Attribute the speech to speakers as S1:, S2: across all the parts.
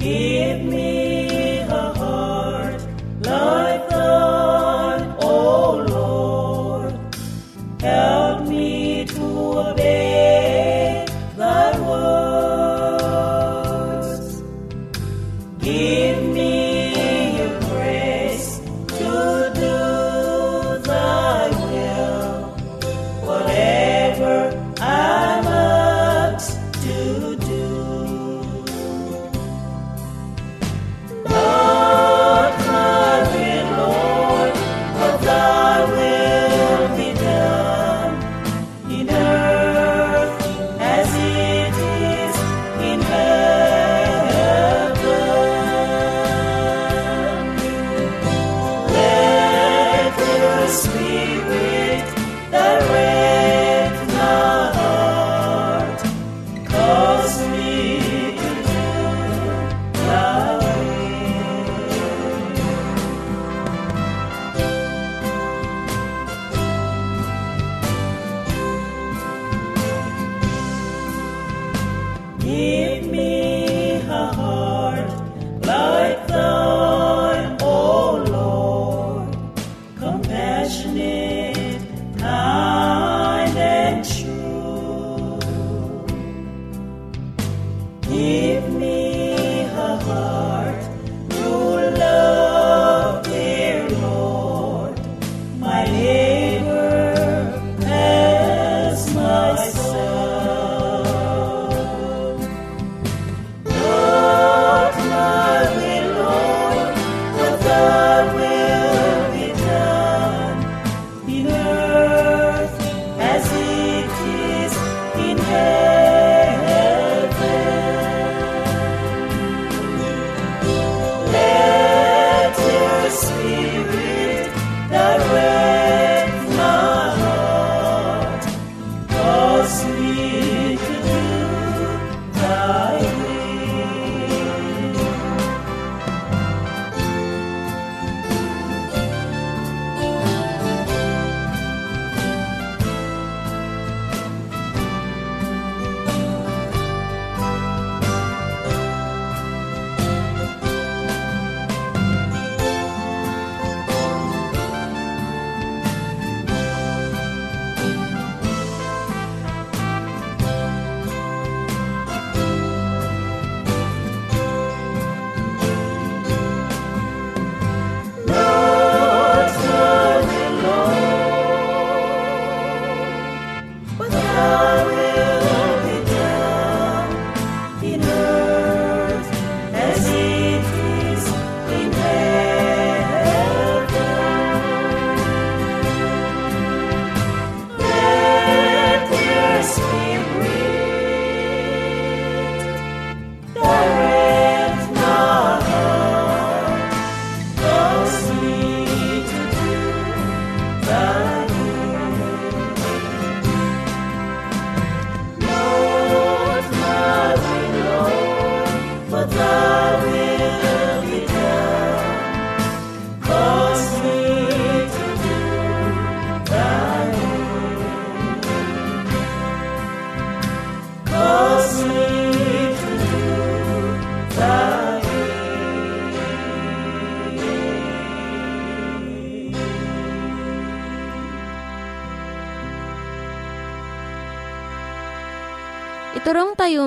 S1: Give me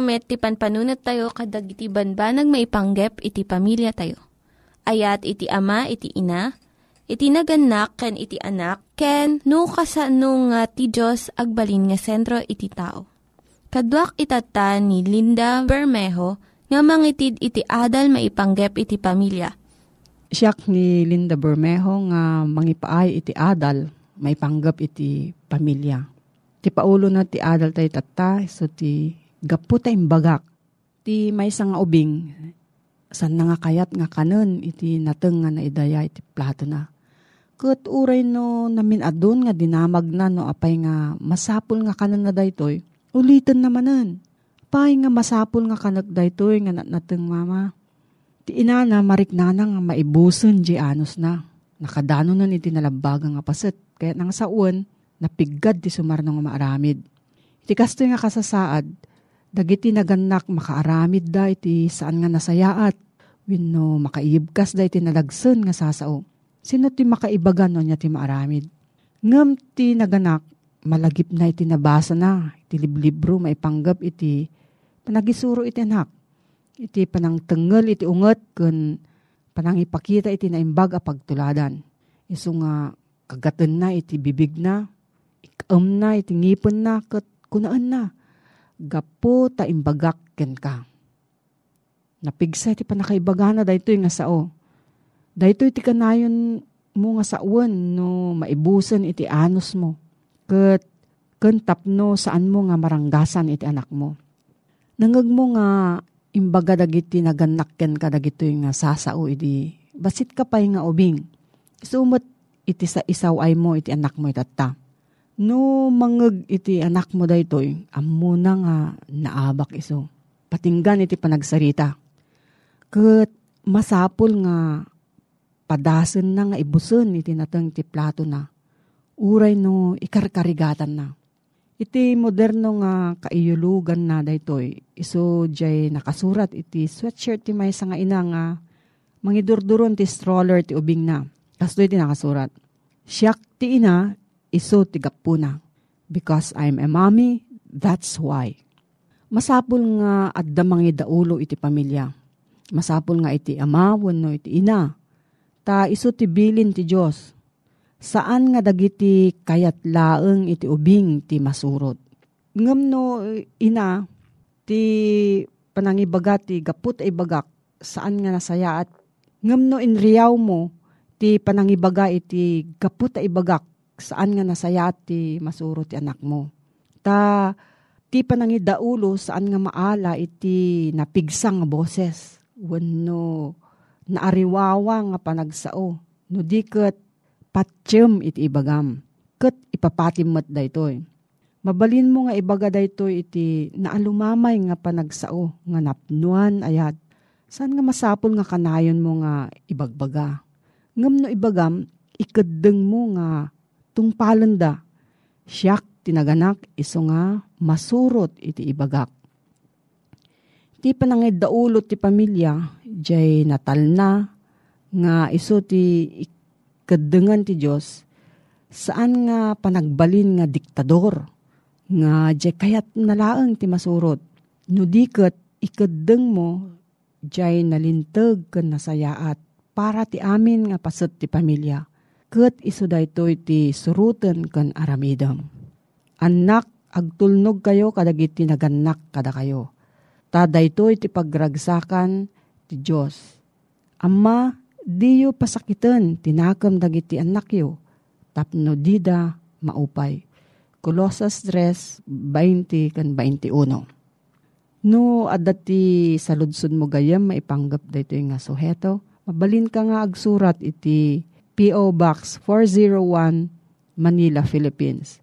S1: met, ti panpanunat tayo kadag iti banbanag maipanggep iti pamilya tayo. Ayat iti ama, iti ina, iti naganak, ken iti anak, ken no, kasano nga ti Diyos agbalin nga sentro iti tao. Kaduak itata ni Linda Bermejo nga mangitid iti adal maipanggep iti pamilya.
S2: Siyak ni Linda Bermejo nga mangipaay iti adal maipanggep iti pamilya Ti paulo na ti adal tayo tata, so ti gapu tayong bagak. Ti may nga ubing, san nga kayat nga kanon, iti nateng nga na idaya iti plato na. Kat uray no namin adun nga dinamag na no apay nga masapul nga kanon na daytoy, ulitin namanan. Apay nga masapul nga kanak daytoy nga nateng mama. Ti ina na mariknana nga maibuson di anos na. Nakadano nun iti nalabaga nga paset. Kaya nang sa uwan, napigad ti sumarno nga maaramid. Iti kasto nga kasasaad, dagiti naganak makaaramid da iti saan nga nasayaat, wenno makaibkas da iti nalagsen nga sasao. Sino ti makaibagan no niya ti maaramid? Ngam ti naganak, malagip na iti nabasa na, iti liblibro maipanggap iti panagisuro iti anak. Iti panang tengel iti unget kun panang ipakita iti naimbag a pagtuladan. Iso nga kagaten na iti bibig na, ikam na, iti ngipon na, kat kunaan na. Gapo ta imbagak ken ka. Napigsa iti panakaibaga na dahito nga sao. Dahito iti kanayon mo nga sawan no maibusan iti anos mo. Kat ken tapno saan mo nga maranggasan iti anak mo. Nangag mo nga imbaga dagiti naganak ken ka dagito nga sasao iti basit ka pa nga ubing. Sumot iti sa isaw ay mo iti anak mo itata No mangeg iti anak mo daytoy, ammo na nga naabak iso. Patinggan iti panagsarita. Kat masapol nga padasen na nga ibusen iti natang iti plato na. Uray no ikarkarigatan na. Iti moderno nga kaiyulugan na daytoy, iso jay nakasurat iti sweatshirt ti may nga ina nga mangidurduron ti stroller ti ubing na. Kasto iti nakasurat. Siyak ti ina, iso tigapuna. Because I'm a mommy, that's why. Masapul nga adda mangi daulo iti pamilya. Masapul nga iti ama wenno iti ina. Ta iso ti bilin ti Dios. Saan nga dagiti kayat laeng iti ubing ti masurot. Ngam no ina ti panangibaga ti gaput ay bagak saan nga nasaya at ngam no inriyaw mo ti panangibaga iti gaput ay bagak saan nga nasaya ti masuro ti anak mo. Ta ti panangi daulo saan nga maala iti napigsang nga boses. Wano naariwawa nga panagsao. No di kat patsyem iti ibagam. Kat ipapatim mat daytoy. Mabalin mo nga ibaga daytoy iti naalumamay nga panagsao nga napnuan ayat. Saan nga masapol nga kanayon mo nga ibagbaga. Ngam no ibagam, ikadeng mo nga tungpalan da. Siyak tinaganak iso nga masurot iti ibagak. Ti panangid daulot ti pamilya, jay natal na, nga iso ti ikadengan ti Diyos, saan nga panagbalin nga diktador, nga jay kayat nalaang ti masurot. No diket ikadeng mo, jay nalintag kan nasayaat, para ti amin nga paset ti pamilya ket iso daytoy ti suruten ken aramidam. Anak, agtulnog kayo kadagiti naganak kada kayo. Ta daytoy ti pagragsakan ti Dios. Amma, diyo pasakiten tinakam dagiti anak yo. Tapno dida maupay. Kolosas 3, 20 kan 21. No, adati sa ludsud mo gayam maipanggap dayto nga suheto. Mabalin ka nga agsurat iti P.O. Box 401, Manila, Philippines.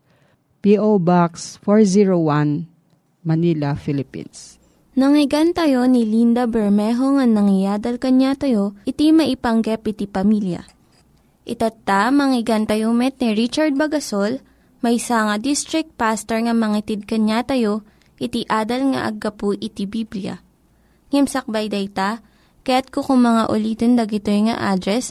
S2: P.O. Box 401, Manila, Philippines.
S1: Nangyigan tayo ni Linda Bermejo nga nangyadal kanya tayo, iti maipanggep iti pamilya. Itatta, manggigan met ni Richard Bagasol, may nga district pastor nga mangitid kanya tayo, iti adal nga aggapu iti Biblia. Ngimsakbay day ta, kaya't kukumanga ulitin dagito nga address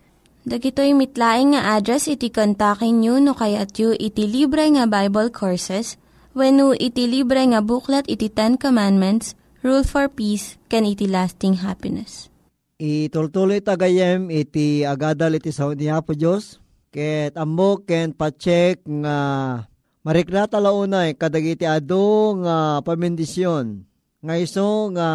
S1: Dagitoy mitlaing nga address iti kontakin nyo no kayat yu iti libre nga Bible Courses when no iti libre nga buklat iti Ten Commandments, Rule for Peace, can iti lasting happiness.
S3: Itultuloy tagayem iti agadal iti sao niya po Diyos. Ket ammo ken pacheck nga marikna talaunay kadagiti ado nga pamendisyon. Nga iso nga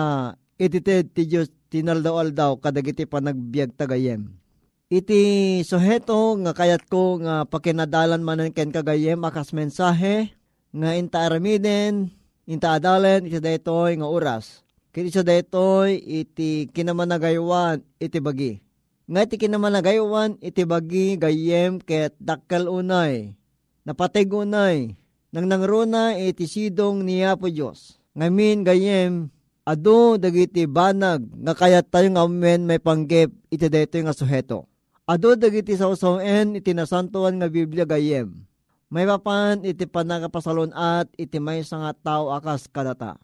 S3: itited ti Diyos tinaldaw-aldaw kadagiti panagbiag tagayem. Iti suheto nga kayat ko nga pakinadalan manen ken kagayem akas mensahe nga inta aramiden, inta adalen iti daytoy nga oras. Kiti sa daytoy iti kinamanagaywan iti bagi. Nga iti kinamanagaywan iti bagi gayem ket dakkel unay. Napatig unay. Nang nangruna iti sidong niya po Diyos. Ngamin gayem ado dagiti banag nga kayat tayo nga men may panggep iti daytoy nga suheto. Ado dagiti sausawen iti nasantuan nga Biblia gayem. May papan iti panagapasalon at iti may nga tao akas kadata.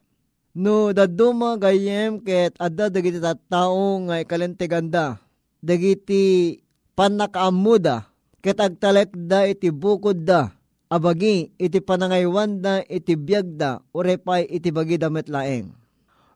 S3: No daduma gayem ket adda dagiti tattao nga ikalenteganda. Dagiti panakaamuda ket agtalek da iti bukod da. Abagi iti panangaywan da iti biyag da urepay iti bagi damit laeng.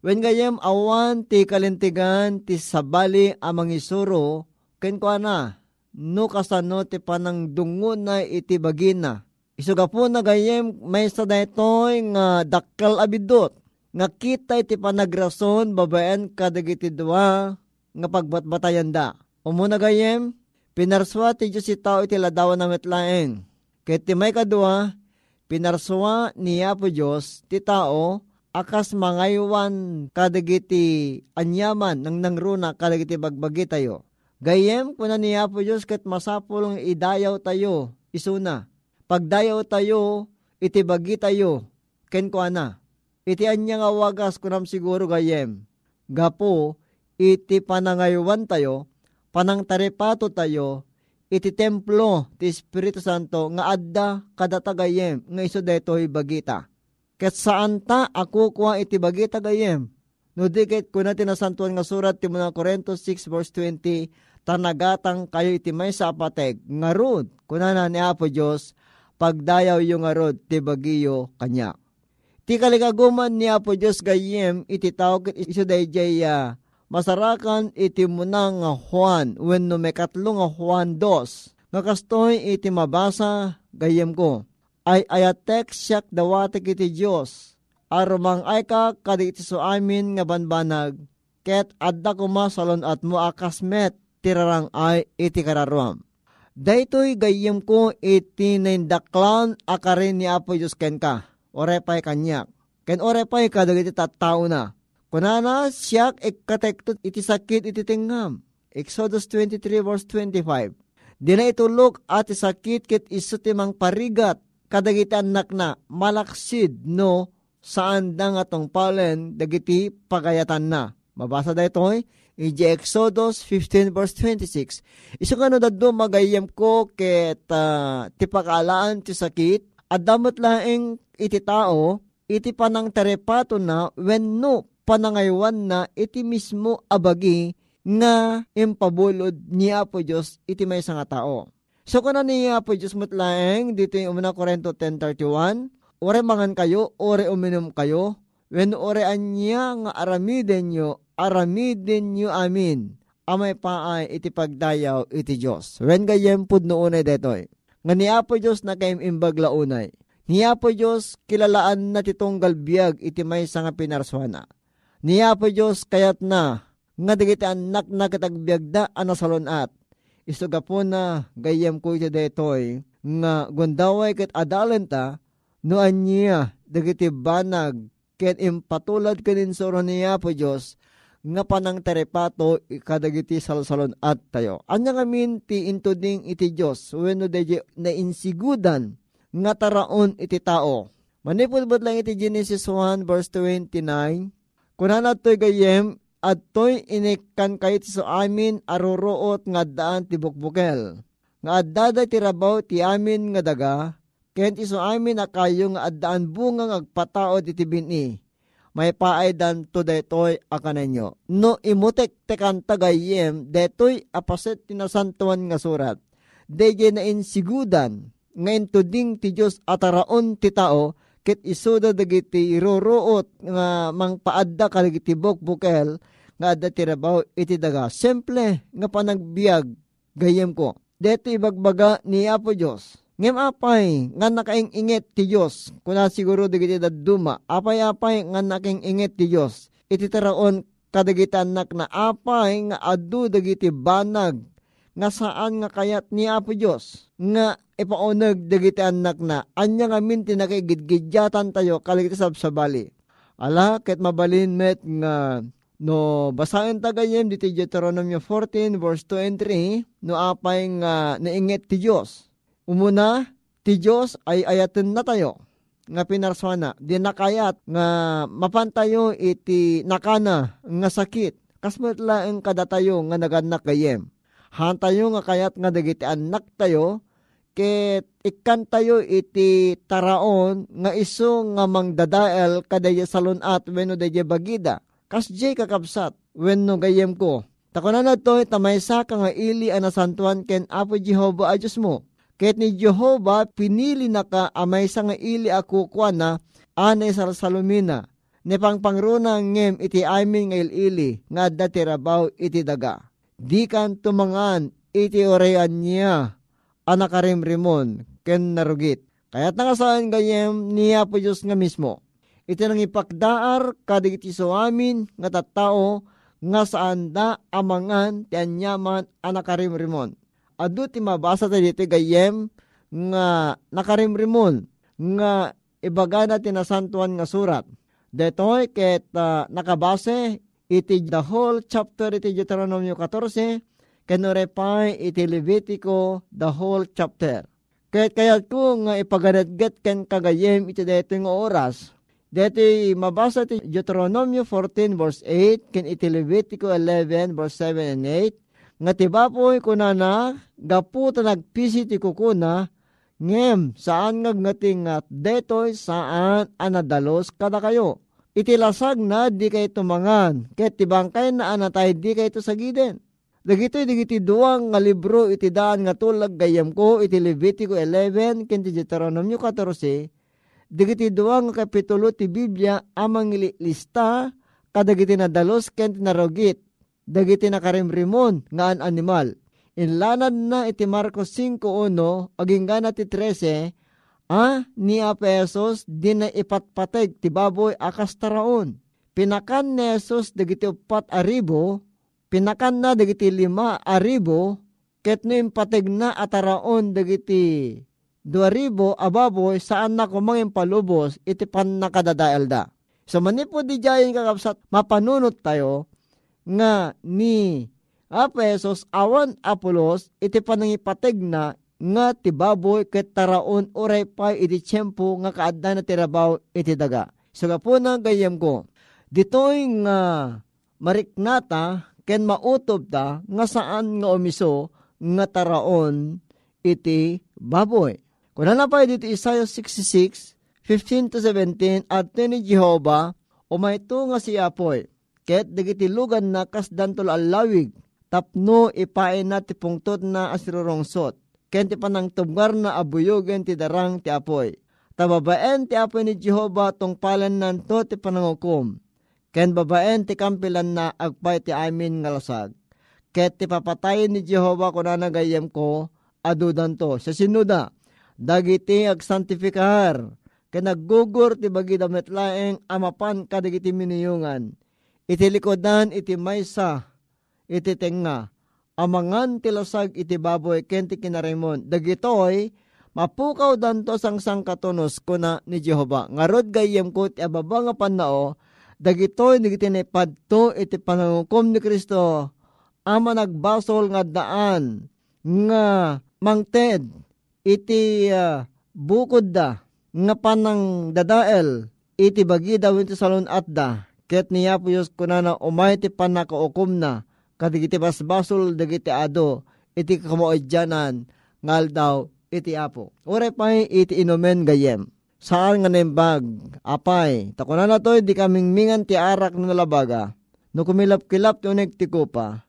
S3: When gayem awan ti kalentigan ti sabali amang isuro ken ko na, no kasano ti panang dungo na iti bagina. Isuga po na gayem may sa daytoy nga dakkel abidot. Nga kita iti panagrason babaen kadagiti dua nga pagbatbatayan da. Umuna gayem, pinarswa ti Diyos itaw iti ladawan na metlaeng. Ket ti may kadua, pinarswa niya po Diyos ti tao akas mangaywan kadagiti anyaman ng nangruna kadagiti bagbagi tayo Gayem kuna niya po Diyos kat masapulong idayaw tayo, isuna. Pagdayaw tayo, itibagi tayo, ken ko ana. Iti anya nga wagas kunam siguro gayem. Gapo, iti panangaywan tayo, panang tarepato tayo, iti templo ti Espiritu Santo nga adda kadata gayem nga iso detoy bagita. Ket saan ta ako kuha iti bagita gayem. No dikit ko na tinasantuan nga surat ti mga Korinto 6 verse 20, tanagatang kayo iti may sa apateg, nga rod, kunana ni Apo Diyos, pagdayaw yung nga rod, ti bagiyo kanya. Ti kalikaguman ni Apo Diyos gayem, iti tawag iso dayjay uh, masarakan iti munang nga Juan, when no may katlo nga Juan dos, nga kastoy iti mabasa gayem ko, ay ayatek siyak dawatek iti Diyos, arumang ay ka kaditi so amin nga banbanag, ket adda kuma salon at mo akasmet tirarang ay iti kararuam. Daytoy gayem ko iti nindaklan akarin ni Apo Diyos ken ka, orepay kanyak. Ken orepay kadagiti tattao na. Kunana siyak ikatektot iti sakit iti tingham. Exodus 23 verse 25. Di na itulok at sakit kit iso timang parigat kadagiti anak na malaksid no saan da nga tong palen dagiti pagayatan na. Mabasa da ito eh. Iji Exodus 15 verse 26. Iso nga no daddo magayam ko ket uh, ti pakalaan ti sakit at damot laeng iti tao iti panang terepato na when no panangaywan na iti mismo abagi nga impabulod ni Apo Diyos iti may nga tao. So kuna ni Apo Diyos mutlaeng dito yung umuna Korento 10.31 Ore mangan kayo, ore uminom kayo, when ore anya nga aramiden nyo aramidin nyo amin, amay paay iti pagdayaw iti Diyos. When gayem pud noonay detoy. Nga ni Apo Diyos na kayem imbag launay. Ni Apo Diyos kilalaan na titong galbiag iti may nga pinarswana. Ni Apo Diyos kayat na nga digiti anak na katagbiagda anasalon at. Isuga po na gayem ko iti detoy nga gundaway kat adalenta no anya dagiti banag ken impatulad kanin soro niya po Diyos nga panang terepato kadagiti salsalon at tayo. Anya nga min ti intuding iti Diyos wenno deje na insigudan nga taraon iti tao. Manipod lang iti Genesis 1 verse 29 Kunana to'y gayem at to'y inikan kayit so amin aruruot nga daan ti bukbukel. Nga addada ti rabaw ti amin nga daga, ken iso amin akayo nga addaan bunga nga agpataod iti bini. May paaydan to detoy akanenyo. No imutek tekan tagayem, detoy apaset tinasantuan nga surat. Deje na insigudan, ngayon to ding ti Diyos ataraon ti tao, ket isuda dagiti iruruot nga mang paadda kalagiti bukbukel, nga adda ti rabaw iti daga. Simple nga panagbiag gayem ko. Deto ibagbaga ni Apo Diyos. Ngem apay nga nakaing inget ti Diyos. Kuna siguro digiti daduma. Apay apay nga nakaing inget ti Diyos. Iti taraon kadagiti anak na apay nga adu dagiti banag nga saan nga kayat ni Apo Diyos nga ipaunag dagiti anak na anya nga min tinakigidgidyatan tayo kaligiti sabsabali. Ala, ket mabalin met nga No, basahin ta gayem dito Deuteronomy 14 verse 2 and 3, no apay nga nainget ti Dios. Umuna, ti Dios ay ayaten na tayo nga pinarswana. Di nakayat nga mapantayo iti nakana nga sakit. Kasmet laeng kada tayo nga naganak gayem. Han tayo nga kayat nga dagiti anak tayo ket ikan tayo iti taraon nga iso nga mangdadael kadaya salon at wenno daya bagida kas jay kakabsat, when no gayem ko. Takunan na to, tamaysa ka nga ili anasantuan ken Apo Jehova a Diyos mo. Ket ni Jehova pinili na ka amay sa nga ili ako kwa na anay sa salumina. Ni pangpangruna ngem iti amin nga ilili nga dati rabaw iti daga. Di kan tumangan iti orayan niya anakarimrimon ken narugit. Kaya't nangasaan gayem niya po Diyos nga mismo iti nang ipakdaar kadigiti so amin nga tattao nga saan da amangan ti anyaman anakarimrimon. Adu ti mabasa tayo dito gayem nga nakarimrimon nga ibagana tinasantuan nga surat. Detoy ket uh, nakabase iti the whole chapter iti Deuteronomy 14 kenurepay iti Levitico the whole chapter. Ket kayat ko nga ipaganadget ken kagayem iti deto nga oras Deti mabasa ti Deuteronomio 14 verse 8, ken iti Levitico 11 verse 7 and 8, nga tibapoy kunana, gaputa nagpisi ti kukuna, ngem saan nga ngating at detoy saan anadalos kada kayo. Itilasag na di kayo tumangan, ket tibangkay na anatay di kayo to sagiden. Dagitoy digiti duwang nga libro iti daan nga tulag gayam ko iti Levitico 11 ken ti Deuteronomio 14 Digiti duwang kapitulo ti Biblia amang lista kadagiti na dalos ken narogit dagiti nakarimrimon nga an animal. Inlanad na iti Marcos 5.1 aging gana ti 13 Ah, ni Apesos di na ipatpateg ti baboy akas taraon. Pinakan ni Jesus dagiti upat aribo, pinakan na dagiti lima aribo, ket no impateg na ataraon dagiti duaribo ababoy saan na kumangin palubos iti pan nakadadael da. So manipo di jayin kakapsat mapanunot tayo nga ni Apesos awan Apolos iti panangipatig na nga ti baboy ket taraon oray pa iti tiyempo nga kaadda na tirabaw iti daga. So po na gayam ko, ditoy nga mariknata ken mautob ta nga saan nga umiso nga taraon iti baboy. Kung na pa dito Isaiah 66, 15 to 17, at ni Jehova, umayto nga si Apoy, ket dagiti lugan na kasdantol alawig, tapno ipain na ti pungtot na asirorongsot, ken ti panang tubgar na abuyogen ti darang ti Apoy. Tababaen ti Apoy ni Jehova tong palan nanto ti panangukom, ken babaen ti kampilan na agpay ti amin nga lasag. Ket ti papatayin ni Jehova kunanagayem ko, adudan to, sa sinuda, dagiti agsantifikar, kanaggugur ti bagi damit laeng amapan kadagiti miniyungan. Iti likodan iti maysa, iti tenga, amangan ti lasag iti baboy ken ti kinarimon. Dagitoy, mapukaw danto sang sang katunos kuna ni Jehova. Ngarod gayem ko ti ababa nga panao, dagitoy nigiti padto iti panangukom ni Kristo, ama nagbasol nga daan, nga mangted, iti uh, bukod da nga panang dadael iti bagi daw iti salon at da Ket niya po Diyos kunana umay ti panakaukom na, kadigiti basbasol dagiti ado, iti kamoedyanan, ngal daw iti apo. Ure pa iti inumen gayem. Saan nga nembag, apay, takunan na to, di kaming mingan ti arak na nalabaga, no kumilap-kilap ti unig ti kupa,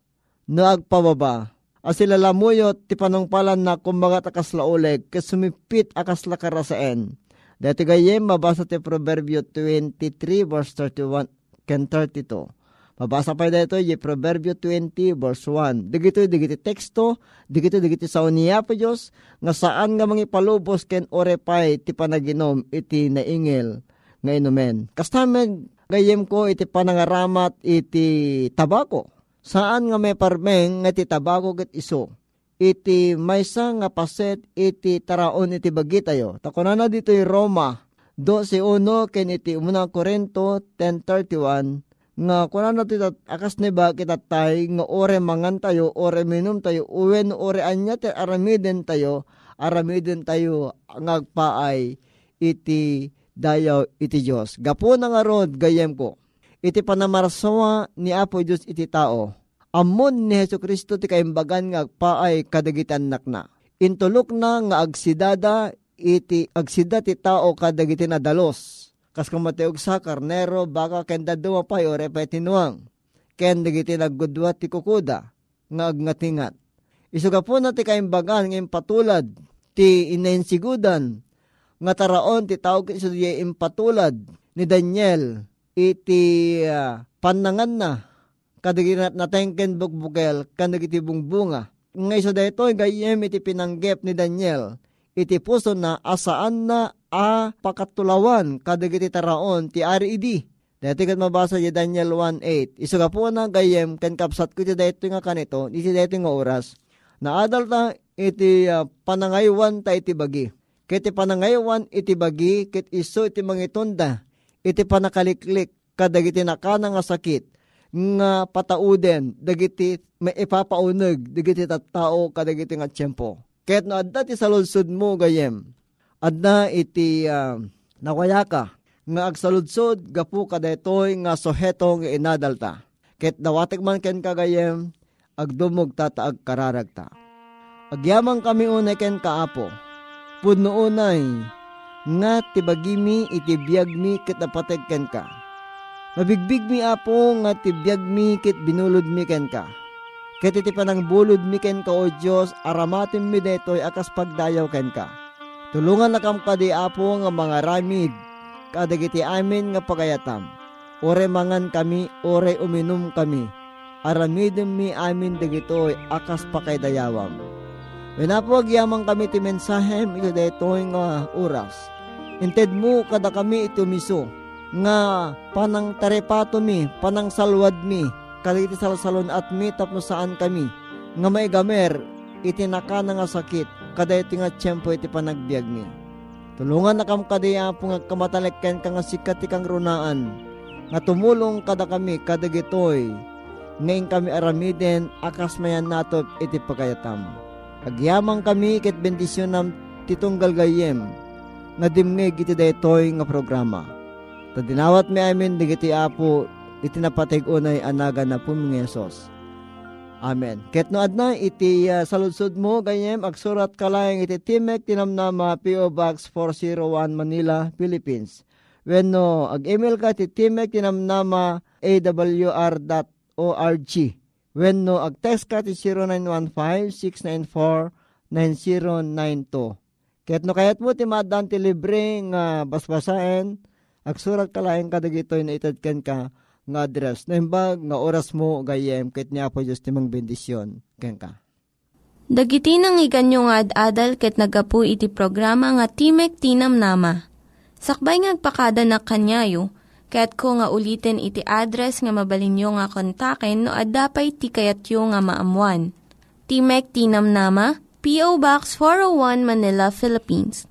S3: no agpababa, asila lamuyot ti panungpalan na kumbaga takas lauleg, kasumipit akas lakarasaen. Dati gayem, mabasa ti Proverbio 23 verse 31 ken 32. Mabasa pa dito yung Proverbio 20 verse 1. Digito digiti teksto, digito digiti sa uniya po Diyos, nga saan nga mga palubos ken orepay ti panaginom iti naingil nga inumen. Kastamen gayem ko iti panangaramat iti tabako. Saan nga may parmeng nga iti tabako ket iso. Iti maysa nga paset iti taraon iti bagitayo. Takunana dito yung Roma 12.1 ken iti umunang Korento 10.31 nga kunan natin tat akas ni ba kita tay nga ore mangan tayo ore minum tayo uwen ore anya te aramiden tayo aramiden tayo ngagpaay iti dayaw iti Dios gapo na nga rod gayem ko iti panamarsawa ni Apo Dios iti tao. Amon ni Hesus Kristo ti kaimbagan nga agpaay kadagitan nakna intulok na nga agsidada iti agsida ti tao kadagiti na dalos kas kamateog sa karnero baka kenda duwa pa ore pa tinuang ken dagiti naggudwa ti kukuda nga agnatingat. Isu ka po na ti kaimbagan ng impatulad ti inensigudan nga taraon ti tao isu di impatulad ni Daniel iti uh, panangan na kadagiti natengken bukbukel kadagiti bungbunga. Nga iso dayto gayem iti pinanggep ni Daniel iti puso na asaan na a pakatulawan kadagiti taraon ti ari idi. Dati kat mabasa di Daniel 1.8. Iso ka po na gayem ken kapsat ko ti dayto nga kanito, iti dayto nga oras. Naadal ta iti uh, panangaywan ta iti bagi. Ket iti panangaywan iti bagi ket iso iti mangitunda. Iti panakaliklik kadagiti nakana nga sakit nga patauden dagiti may ipapauneg dagiti tattao kadagiti nga tiyempo. Ket no adda ti saludsod mo gayem adna iti uh, nawaya ka nga agsaludsod gapu kadetoy nga soheto nga inadalta. Ket dawatek man ken kagayem agdumog tata agkararagta. Agyamang kami unay ken kaapo. Pudno unay nga tibagimi iti biyagmi ket napateg ken ka. Mabigbig mi apo nga tibiyag mi ket binulod mi ken ka. Ket iti panang bulod mi ken ka o Dios aramatim mi detoy akas pagdayaw ken ka Tulungan na kam kadi apo nga mga ramid, kadagiti amin nga pagayatam. Ore mangan kami, ore uminom kami. Aramidem mi amin dagitoy akas pakaydayawam. Wenapwag yamang kami ti mensahem ito daytoy nga oras. Inted mo kada kami ito miso nga panang tarepato mi, panang salwad mi, kadagiti salsalon at mi tapno saan kami. Nga may gamer, itinaka na nga sakit, kada iti nga tiyempo iti panagbiag mi. Tulungan na kam kadaya po nga kamatalekken ka nga sikat kang runaan, nga tumulong kada kami kada gitoy, ngayon kami aramiden akas mayan nato iti pagayatam. Agyamang kami ket bendisyon nam titunggal gayem, nga dimngeg iti daytoy nga programa. Tadinawat mi amin digiti apo iti napateg unay anaga na pumingesos. Amen. Ket no adna iti uh, saludsod mo gayem agsurat kalayang iti Timek Tinamnama PO Box 401 Manila, Philippines. When no ag-email ka iti Timek Tinamnama awr.org. When no ag-text ka iti 0915-694-9092. Ket no kayat mo ti madan ti libre nga basbasaen agsurat kalayang kadagitoy na itadken ka nga address. Naimbag nga oras mo gayem ket niya po Diyos timang bendisyon. Ken ka.
S1: Dagiti nang iganyo nga ad-adal ket nagapu iti programa nga Timek Tinam Nama. Sakbay ngagpakada na kanyayo, ket ko nga ulitin iti address nga mabalinyo nga kontaken no ad-dapay tikayatyo nga maamuan. Timek Tinam Nama, P.O. Box 401 Manila, Philippines.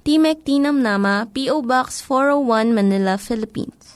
S1: Timek Tinam Nama, P.O. Box 401 Manila, Philippines